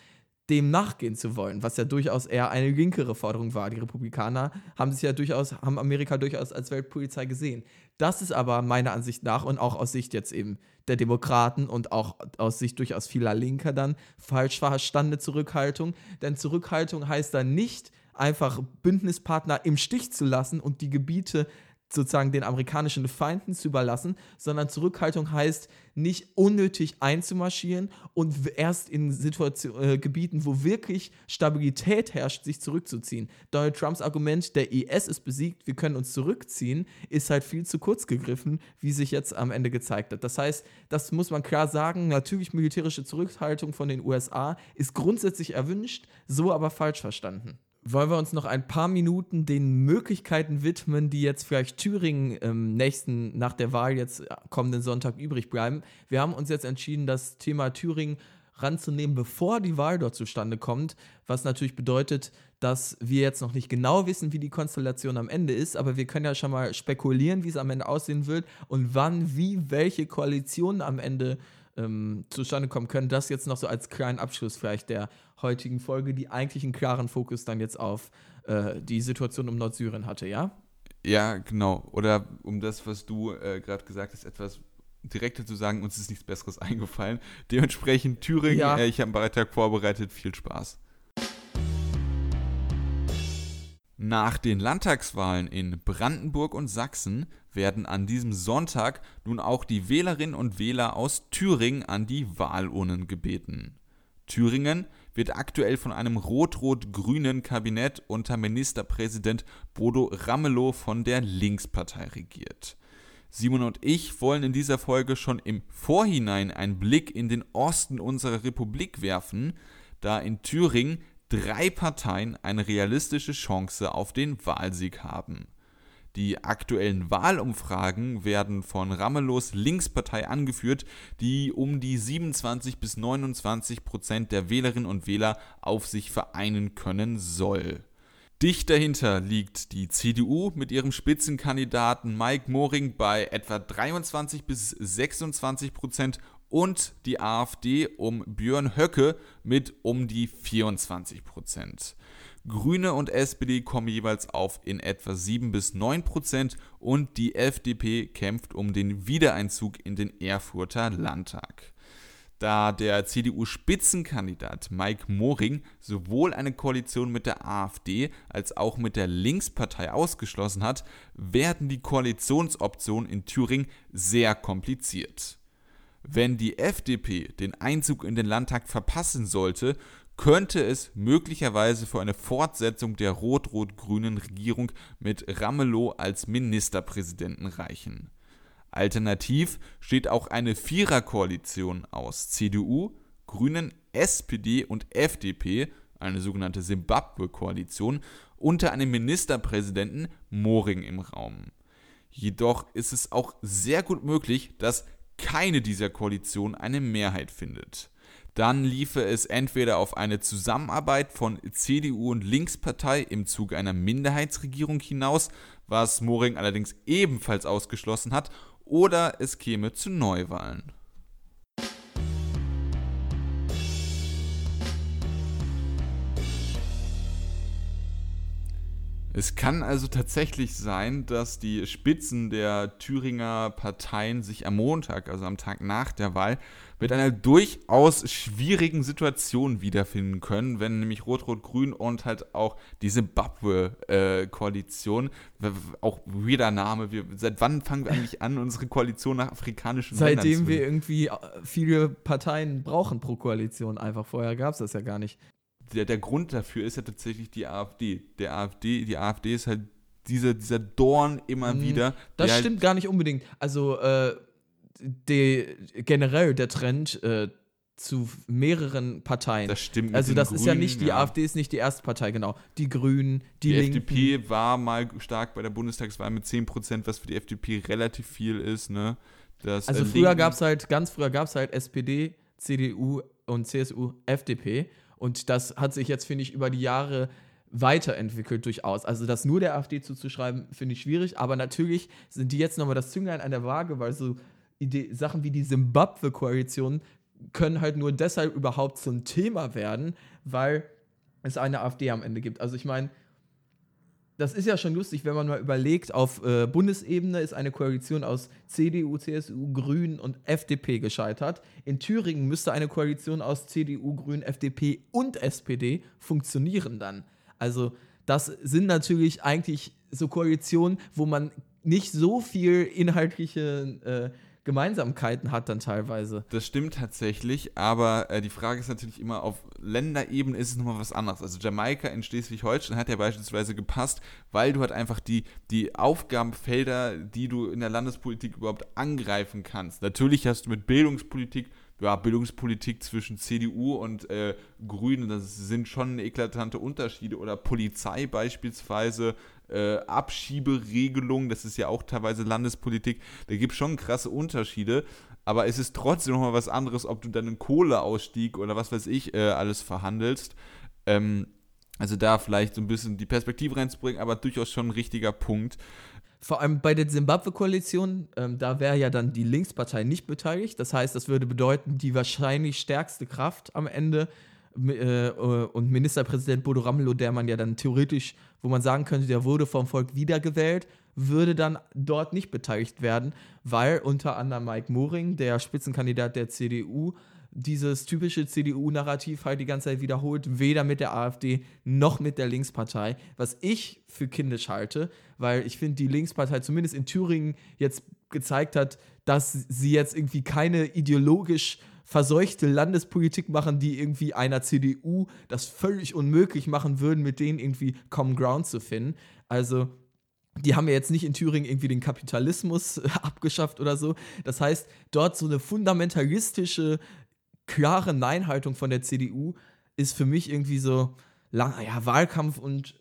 dem nachgehen zu wollen, was ja durchaus eher eine linkere Forderung war. Die Republikaner haben sich ja durchaus, haben Amerika durchaus als Weltpolizei gesehen. Das ist aber meiner Ansicht nach und auch aus Sicht jetzt eben der Demokraten und auch aus Sicht durchaus vieler Linker dann falsch verstandene Zurückhaltung. Denn Zurückhaltung heißt dann nicht, einfach Bündnispartner im Stich zu lassen und die Gebiete sozusagen den amerikanischen Feinden zu überlassen, sondern Zurückhaltung heißt, nicht unnötig einzumarschieren und erst in Situation, äh, Gebieten, wo wirklich Stabilität herrscht, sich zurückzuziehen. Donald Trumps Argument, der IS ist besiegt, wir können uns zurückziehen, ist halt viel zu kurz gegriffen, wie sich jetzt am Ende gezeigt hat. Das heißt, das muss man klar sagen, natürlich militärische Zurückhaltung von den USA ist grundsätzlich erwünscht, so aber falsch verstanden wollen wir uns noch ein paar Minuten den Möglichkeiten widmen, die jetzt vielleicht Thüringen ähm, nächsten, nach der Wahl jetzt äh, kommenden Sonntag übrig bleiben. Wir haben uns jetzt entschieden, das Thema Thüringen ranzunehmen, bevor die Wahl dort zustande kommt, was natürlich bedeutet, dass wir jetzt noch nicht genau wissen, wie die Konstellation am Ende ist, aber wir können ja schon mal spekulieren, wie es am Ende aussehen wird und wann, wie, welche Koalitionen am Ende ähm, zustande kommen können. Das jetzt noch so als kleinen Abschluss vielleicht der heutigen Folge, die eigentlich einen klaren Fokus dann jetzt auf äh, die Situation um Nordsyrien hatte, ja? Ja, genau. Oder um das, was du äh, gerade gesagt hast, etwas direkter zu sagen, uns ist nichts Besseres (laughs) eingefallen. Dementsprechend Thüringen, ja. äh, ich habe einen Beitrag vorbereitet, viel Spaß. Nach den Landtagswahlen in Brandenburg und Sachsen werden an diesem Sonntag nun auch die Wählerinnen und Wähler aus Thüringen an die Wahlurnen gebeten. Thüringen wird aktuell von einem rot-rot-grünen Kabinett unter Ministerpräsident Bodo Ramelow von der Linkspartei regiert. Simon und ich wollen in dieser Folge schon im Vorhinein einen Blick in den Osten unserer Republik werfen, da in Thüringen drei Parteien eine realistische Chance auf den Wahlsieg haben. Die aktuellen Wahlumfragen werden von Ramelos Linkspartei angeführt, die um die 27 bis 29 Prozent der Wählerinnen und Wähler auf sich vereinen können soll. Dicht dahinter liegt die CDU mit ihrem Spitzenkandidaten Mike Moring bei etwa 23 bis 26 Prozent und die AfD um Björn Höcke mit um die 24 Prozent. Grüne und SPD kommen jeweils auf in etwa 7 bis 9 Prozent und die FDP kämpft um den Wiedereinzug in den Erfurter Landtag. Da der CDU-Spitzenkandidat Mike Moring sowohl eine Koalition mit der AfD als auch mit der Linkspartei ausgeschlossen hat, werden die Koalitionsoptionen in Thüringen sehr kompliziert. Wenn die FDP den Einzug in den Landtag verpassen sollte, könnte es möglicherweise für eine Fortsetzung der rot-rot-grünen Regierung mit Ramelow als Ministerpräsidenten reichen. Alternativ steht auch eine Viererkoalition aus CDU, Grünen, SPD und FDP, eine sogenannte Simbabwe-Koalition, unter einem Ministerpräsidenten Moring im Raum. Jedoch ist es auch sehr gut möglich, dass keine dieser Koalitionen eine Mehrheit findet dann liefe es entweder auf eine Zusammenarbeit von CDU und Linkspartei im Zuge einer Minderheitsregierung hinaus, was Moring allerdings ebenfalls ausgeschlossen hat, oder es käme zu Neuwahlen. Es kann also tatsächlich sein, dass die Spitzen der Thüringer Parteien sich am Montag, also am Tag nach der Wahl, mit einer durchaus schwierigen Situation wiederfinden können, wenn nämlich Rot-Rot-Grün und halt auch die Zimbabwe-Koalition, äh, auch wieder Name, wir, seit wann fangen wir eigentlich an, unsere Koalition nach afrikanischen Seitdem Ländern zu wir irgendwie äh, viele Parteien brauchen pro Koalition einfach. Vorher gab es das ja gar nicht der, der Grund dafür ist ja tatsächlich die AfD. Der AfD, die AfD ist halt dieser, dieser Dorn immer mhm, wieder. Das stimmt halt gar nicht unbedingt. Also äh, die, generell der Trend äh, zu mehreren Parteien. Das stimmt. Also das Grünen, ist ja nicht, die ja. AfD ist nicht die erste Partei, genau. Die Grünen, die, die Linken. FDP war mal stark bei der Bundestagswahl mit 10%, was für die FDP relativ viel ist, ne? Das, also äh, früher gab es halt, ganz früher gab es halt SPD, CDU und CSU, FDP. Und das hat sich jetzt, finde ich, über die Jahre weiterentwickelt durchaus. Also das nur der AfD zuzuschreiben, finde ich schwierig, aber natürlich sind die jetzt nochmal das Zünglein an der Waage, weil so Idee, Sachen wie die Simbabwe-Koalition können halt nur deshalb überhaupt zum Thema werden, weil es eine AfD am Ende gibt. Also ich meine, das ist ja schon lustig, wenn man mal überlegt, auf äh, Bundesebene ist eine Koalition aus CDU, CSU, Grünen und FDP gescheitert. In Thüringen müsste eine Koalition aus CDU, Grünen, FDP und SPD funktionieren dann. Also das sind natürlich eigentlich so Koalitionen, wo man nicht so viel inhaltliche äh, Gemeinsamkeiten hat dann teilweise. Das stimmt tatsächlich, aber äh, die Frage ist natürlich immer, auf Länderebene ist es nochmal was anderes. Also Jamaika in Schleswig-Holstein hat ja beispielsweise gepasst, weil du halt einfach die, die Aufgabenfelder, die du in der Landespolitik überhaupt angreifen kannst. Natürlich hast du mit Bildungspolitik ja, Bildungspolitik zwischen CDU und äh, Grünen, das sind schon eklatante Unterschiede. Oder Polizei beispielsweise, äh, Abschieberegelung, das ist ja auch teilweise Landespolitik. Da gibt es schon krasse Unterschiede. Aber es ist trotzdem nochmal was anderes, ob du dann einen Kohleausstieg oder was weiß ich äh, alles verhandelst. Ähm, also da vielleicht so ein bisschen die Perspektive reinzubringen, aber durchaus schon ein richtiger Punkt. Vor allem bei der Simbabwe-Koalition, ähm, da wäre ja dann die Linkspartei nicht beteiligt. Das heißt, das würde bedeuten, die wahrscheinlich stärkste Kraft am Ende äh, und Ministerpräsident Bodo Ramelow, der man ja dann theoretisch, wo man sagen könnte, der wurde vom Volk wiedergewählt, würde dann dort nicht beteiligt werden, weil unter anderem Mike Moring, der Spitzenkandidat der CDU, dieses typische CDU-Narrativ halt die ganze Zeit wiederholt, weder mit der AfD noch mit der Linkspartei, was ich für kindisch halte, weil ich finde, die Linkspartei zumindest in Thüringen jetzt gezeigt hat, dass sie jetzt irgendwie keine ideologisch verseuchte Landespolitik machen, die irgendwie einer CDU das völlig unmöglich machen würden, mit denen irgendwie Common Ground zu finden. Also die haben ja jetzt nicht in Thüringen irgendwie den Kapitalismus abgeschafft oder so. Das heißt, dort so eine fundamentalistische klare Nein-Haltung von der CDU ist für mich irgendwie so lang, ja, Wahlkampf und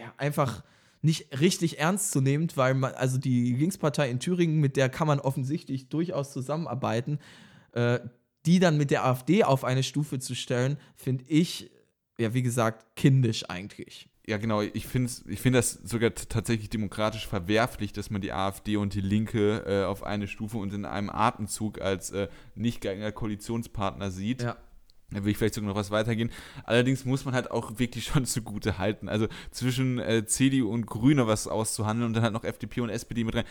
ja, einfach nicht richtig ernst zu nehmen, weil man, also die Linkspartei in Thüringen, mit der kann man offensichtlich durchaus zusammenarbeiten, äh, die dann mit der AfD auf eine Stufe zu stellen, finde ich, ja, wie gesagt, kindisch eigentlich. Ja, genau. Ich finde ich find das sogar tatsächlich demokratisch verwerflich, dass man die AfD und die Linke äh, auf eine Stufe und in einem Atemzug als äh, nicht geeigneter Koalitionspartner sieht. Ja. Da will ich vielleicht sogar noch was weitergehen. Allerdings muss man halt auch wirklich schon (laughs) zugute halten. Also zwischen äh, CDU und Grüne was auszuhandeln und dann halt noch FDP und SPD mit rein.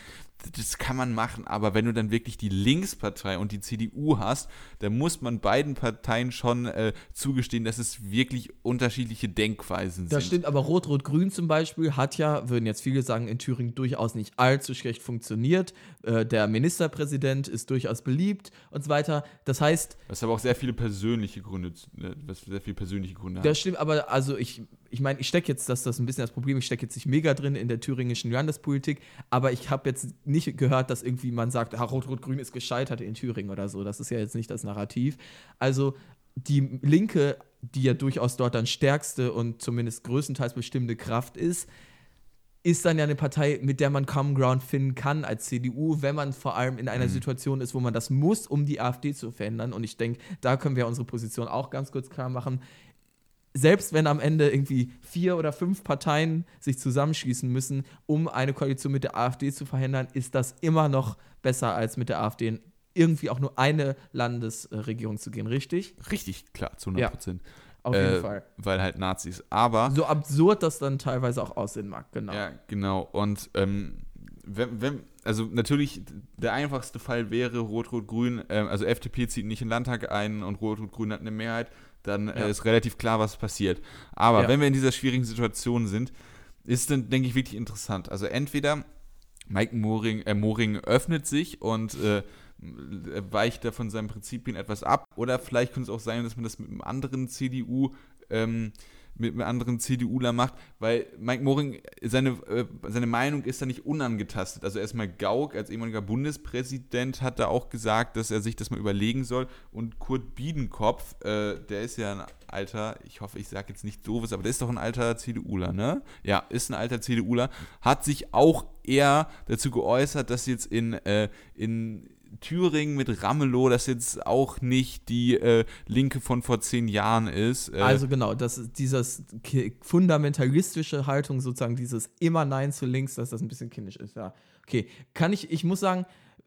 Das kann man machen, aber wenn du dann wirklich die Linkspartei und die CDU hast, dann muss man beiden Parteien schon äh, zugestehen, dass es wirklich unterschiedliche Denkweisen sind. Das stimmt, aber Rot-Rot-Grün zum Beispiel hat ja, würden jetzt viele sagen, in Thüringen durchaus nicht allzu schlecht funktioniert. Äh, der Ministerpräsident ist durchaus beliebt und so weiter. Das heißt. Was aber auch sehr viele persönliche Gründe, ne, was sehr viele persönliche Gründe hat. Das stimmt, aber also ich, ich meine, ich stecke jetzt, das ist ein bisschen das Problem, ich stecke jetzt nicht mega drin in der thüringischen Landespolitik, aber ich habe jetzt nicht gehört, dass irgendwie man sagt, ah, Rot-Rot-Grün ist gescheitert in Thüringen oder so. Das ist ja jetzt nicht das Narrativ. Also die Linke, die ja durchaus dort dann stärkste und zumindest größtenteils bestimmende Kraft ist, ist dann ja eine Partei, mit der man Common Ground finden kann als CDU, wenn man vor allem in einer mhm. Situation ist, wo man das muss, um die AfD zu verändern. Und ich denke, da können wir unsere Position auch ganz kurz klar machen. Selbst wenn am Ende irgendwie vier oder fünf Parteien sich zusammenschließen müssen, um eine Koalition mit der AfD zu verhindern, ist das immer noch besser als mit der AfD in irgendwie auch nur eine Landesregierung zu gehen, richtig? Richtig, klar, zu 100 Prozent. Ja. Auf jeden äh, Fall. Weil halt Nazis. Aber. So absurd das dann teilweise auch aussehen mag, genau. Ja, genau. Und ähm, wenn, wenn, also natürlich, der einfachste Fall wäre Rot-Rot-Grün, äh, also FDP zieht nicht in den Landtag ein und Rot-Rot-Grün hat eine Mehrheit, dann äh, ja. ist relativ klar, was passiert. Aber ja. wenn wir in dieser schwierigen Situation sind, ist dann, denke ich, wirklich interessant. Also entweder Mike Moring, äh, Moring öffnet sich und äh, weicht er von seinen Prinzipien etwas ab. Oder vielleicht könnte es auch sein, dass man das mit einem anderen CDU, ähm, mit einem anderen CDUler macht, weil Mike Moring, seine, äh, seine Meinung ist da nicht unangetastet. Also erstmal Gauck als ehemaliger Bundespräsident hat da auch gesagt, dass er sich das mal überlegen soll. Und Kurt Biedenkopf, äh, der ist ja ein alter, ich hoffe, ich sage jetzt nicht doofes, aber der ist doch ein alter CDUler, ne? Ja, ist ein alter CDUler, hat sich auch eher dazu geäußert, dass jetzt in, äh, in Thüringen mit Ramelow, das jetzt auch nicht die äh, Linke von vor zehn Jahren ist. Äh also genau, das ist dieses fundamentalistische Haltung, sozusagen dieses immer Nein zu links, dass das ein bisschen kindisch ist, ja. Okay, kann ich, ich muss sagen,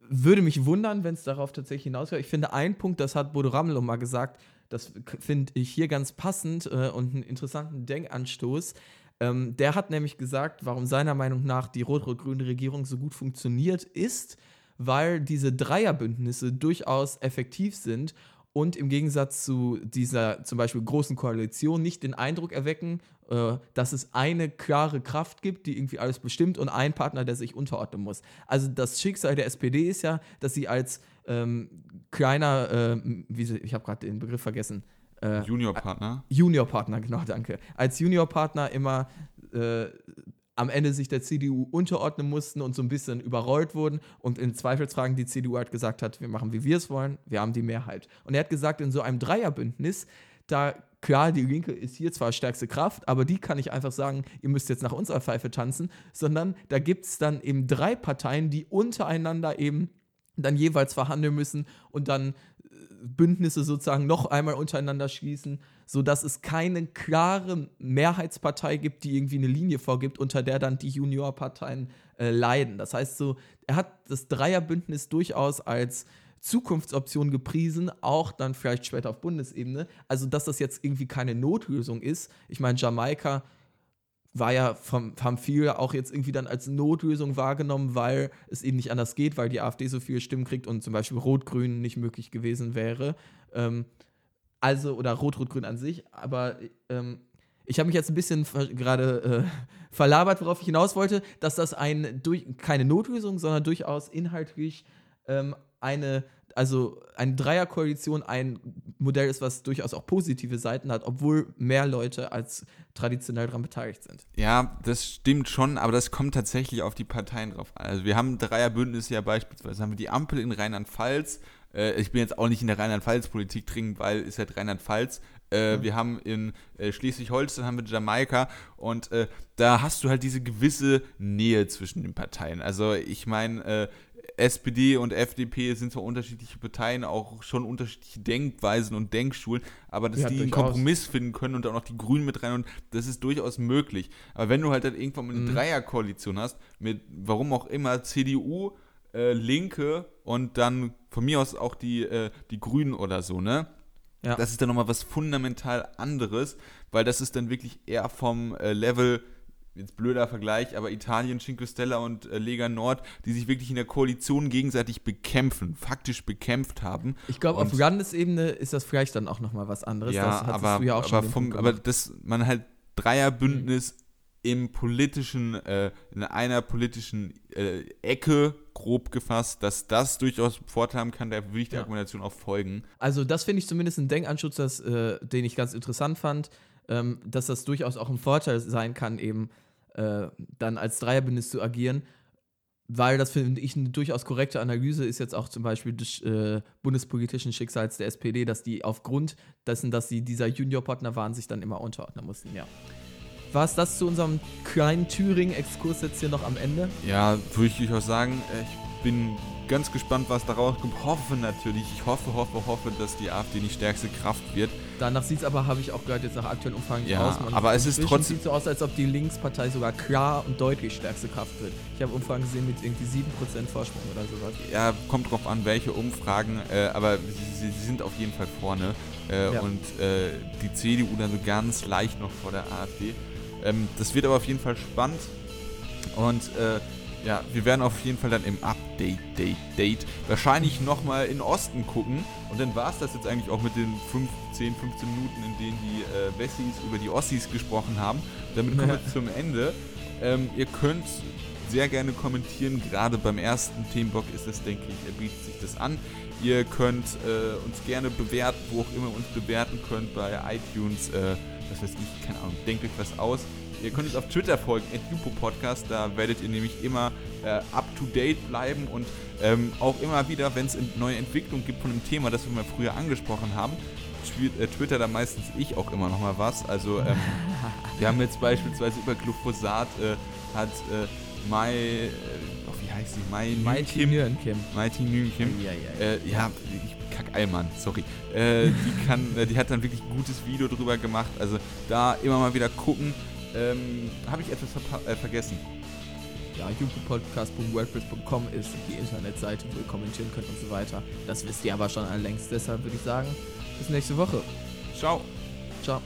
würde mich wundern, wenn es darauf tatsächlich hinausgeht. Ich finde, ein Punkt, das hat Bodo Ramelow mal gesagt, das finde ich hier ganz passend äh, und einen interessanten Denkanstoß. Ähm, der hat nämlich gesagt, warum seiner Meinung nach die rot-rot-grüne Regierung so gut funktioniert ist, weil diese Dreierbündnisse durchaus effektiv sind und im Gegensatz zu dieser zum Beispiel großen Koalition nicht den Eindruck erwecken, äh, dass es eine klare Kraft gibt, die irgendwie alles bestimmt und ein Partner, der sich unterordnen muss. Also das Schicksal der SPD ist ja, dass sie als ähm, kleiner, äh, wie ich habe gerade den Begriff vergessen, äh, Juniorpartner. Juniorpartner, genau, danke. Als Juniorpartner immer äh, am Ende sich der CDU unterordnen mussten und so ein bisschen überrollt wurden und in Zweifelsfragen die CDU halt gesagt hat, wir machen, wie wir es wollen, wir haben die Mehrheit. Und er hat gesagt, in so einem Dreierbündnis, da klar, die Linke ist hier zwar stärkste Kraft, aber die kann ich einfach sagen, ihr müsst jetzt nach unserer Pfeife tanzen, sondern da gibt es dann eben drei Parteien, die untereinander eben dann jeweils verhandeln müssen und dann Bündnisse sozusagen noch einmal untereinander schließen, sodass es keine klare Mehrheitspartei gibt, die irgendwie eine Linie vorgibt, unter der dann die Juniorparteien äh, leiden. Das heißt so, er hat das Dreierbündnis durchaus als Zukunftsoption gepriesen, auch dann vielleicht später auf Bundesebene. Also, dass das jetzt irgendwie keine Notlösung ist. Ich meine, Jamaika war ja vom, haben viele auch jetzt irgendwie dann als Notlösung wahrgenommen, weil es eben nicht anders geht, weil die AfD so viele Stimmen kriegt und zum Beispiel Rot-Grün nicht möglich gewesen wäre. Ähm, also, oder Rot-Rot-Grün an sich, aber ähm, ich habe mich jetzt ein bisschen gerade äh, (laughs) verlabert, worauf ich hinaus wollte, dass das ein, durch, keine Notlösung, sondern durchaus inhaltlich ähm, eine also eine Dreierkoalition ein Modell ist, was durchaus auch positive Seiten hat, obwohl mehr Leute als traditionell daran beteiligt sind. Ja, das stimmt schon, aber das kommt tatsächlich auf die Parteien drauf an. Also wir haben Dreierbündnisse ja beispielsweise, haben wir die Ampel in Rheinland-Pfalz. Äh, ich bin jetzt auch nicht in der Rheinland-Pfalz-Politik drin, weil ist halt Rheinland-Pfalz. Äh, mhm. Wir haben in äh, Schleswig-Holstein haben wir Jamaika und äh, da hast du halt diese gewisse Nähe zwischen den Parteien. Also ich meine, äh, SPD und FDP sind zwar unterschiedliche Parteien, auch schon unterschiedliche Denkweisen und Denkschulen, aber dass ja, die einen Kompromiss finden können und auch noch die Grünen mit rein und das ist durchaus möglich. Aber wenn du halt dann irgendwann mal eine mhm. Dreierkoalition hast, mit warum auch immer CDU, äh, Linke und dann von mir aus auch die, äh, die Grünen oder so, ne? Ja. Das ist dann nochmal was fundamental anderes, weil das ist dann wirklich eher vom äh, Level jetzt blöder Vergleich, aber Italien, Cinque Stella und äh, Lega Nord, die sich wirklich in der Koalition gegenseitig bekämpfen, faktisch bekämpft haben. Ich glaube, auf Landesebene ist das vielleicht dann auch nochmal was anderes. Ja, aber, ja aber, vom, aber dass man halt Dreierbündnis mhm. im politischen, äh, in einer politischen äh, Ecke grob gefasst, dass das durchaus Vorteil haben kann, da würde ich der ja. Argumentation auch folgen. Also das finde ich zumindest ein Denkanschutz, das, äh, den ich ganz interessant fand, ähm, dass das durchaus auch ein Vorteil sein kann, eben äh, dann als Dreierbündnis zu agieren. Weil das finde ich eine durchaus korrekte Analyse ist jetzt auch zum Beispiel des äh, bundespolitischen Schicksals der SPD, dass die aufgrund dessen, dass sie dieser Juniorpartner waren, sich dann immer unterordnen mussten, ja. War es das zu unserem kleinen Thüringen-Exkurs jetzt hier noch am Ende? Ja, würde ich durchaus sagen. Äh, ich bin ganz gespannt, was da rauskommt. Hoffe natürlich, ich hoffe, hoffe, hoffe, dass die AfD die stärkste Kraft wird. Danach sieht es aber, habe ich auch gehört, jetzt nach aktuellen Umfragen ja, aus. Man aber es ist trotzdem. sieht so aus, als ob die Linkspartei sogar klar und deutlich stärkste Kraft wird. Ich habe Umfragen gesehen mit irgendwie 7% Vorsprung oder sowas. Ja, kommt drauf an, welche Umfragen, äh, aber sie, sie, sind auf jeden Fall vorne. Äh, ja. Und äh, die CDU dann so ganz leicht noch vor der AfD. Ähm, das wird aber auf jeden Fall spannend. Und äh, ja, wir werden auf jeden Fall dann im Update, Date, Date wahrscheinlich nochmal in Osten gucken. Und dann war es das jetzt eigentlich auch mit den 15, 15 Minuten, in denen die äh, Wessis über die Ossis gesprochen haben. Damit kommen wir zum Ende. Ähm, ihr könnt sehr gerne kommentieren. Gerade beim ersten Themenblock ist es, denke ich, er bietet sich das an. Ihr könnt äh, uns gerne bewerten, wo auch immer uns bewerten könnt, bei iTunes, äh, was weiß ich, keine Ahnung, denkt euch was aus. Ihr könnt uns auf Twitter folgen, Podcast. Da werdet ihr nämlich immer äh, up to date bleiben und ähm, auch immer wieder, wenn es neue Entwicklungen gibt von einem Thema, das wir mal früher angesprochen haben, äh, Twitter da meistens ich auch immer noch mal was. Also ähm, (laughs) wir haben jetzt beispielsweise über Glyphosat äh, hat äh, Mai, äh, oh, wie heißt sie? Mai Mighty Nguyen Kim. Mighty Nguyen Kim. Ja, ja, ja. Äh, ja ich kack Allmann, sorry. Äh, die kann, äh, die hat dann wirklich ein gutes Video drüber gemacht. Also da immer mal wieder gucken. Ähm, Habe ich etwas äh, vergessen? Ja, youtubepodcast.wordpress.com ist die Internetseite, wo ihr kommentieren könnt und so weiter. Das wisst ihr aber schon längst. Deshalb würde ich sagen, bis nächste Woche. Ciao. Ciao.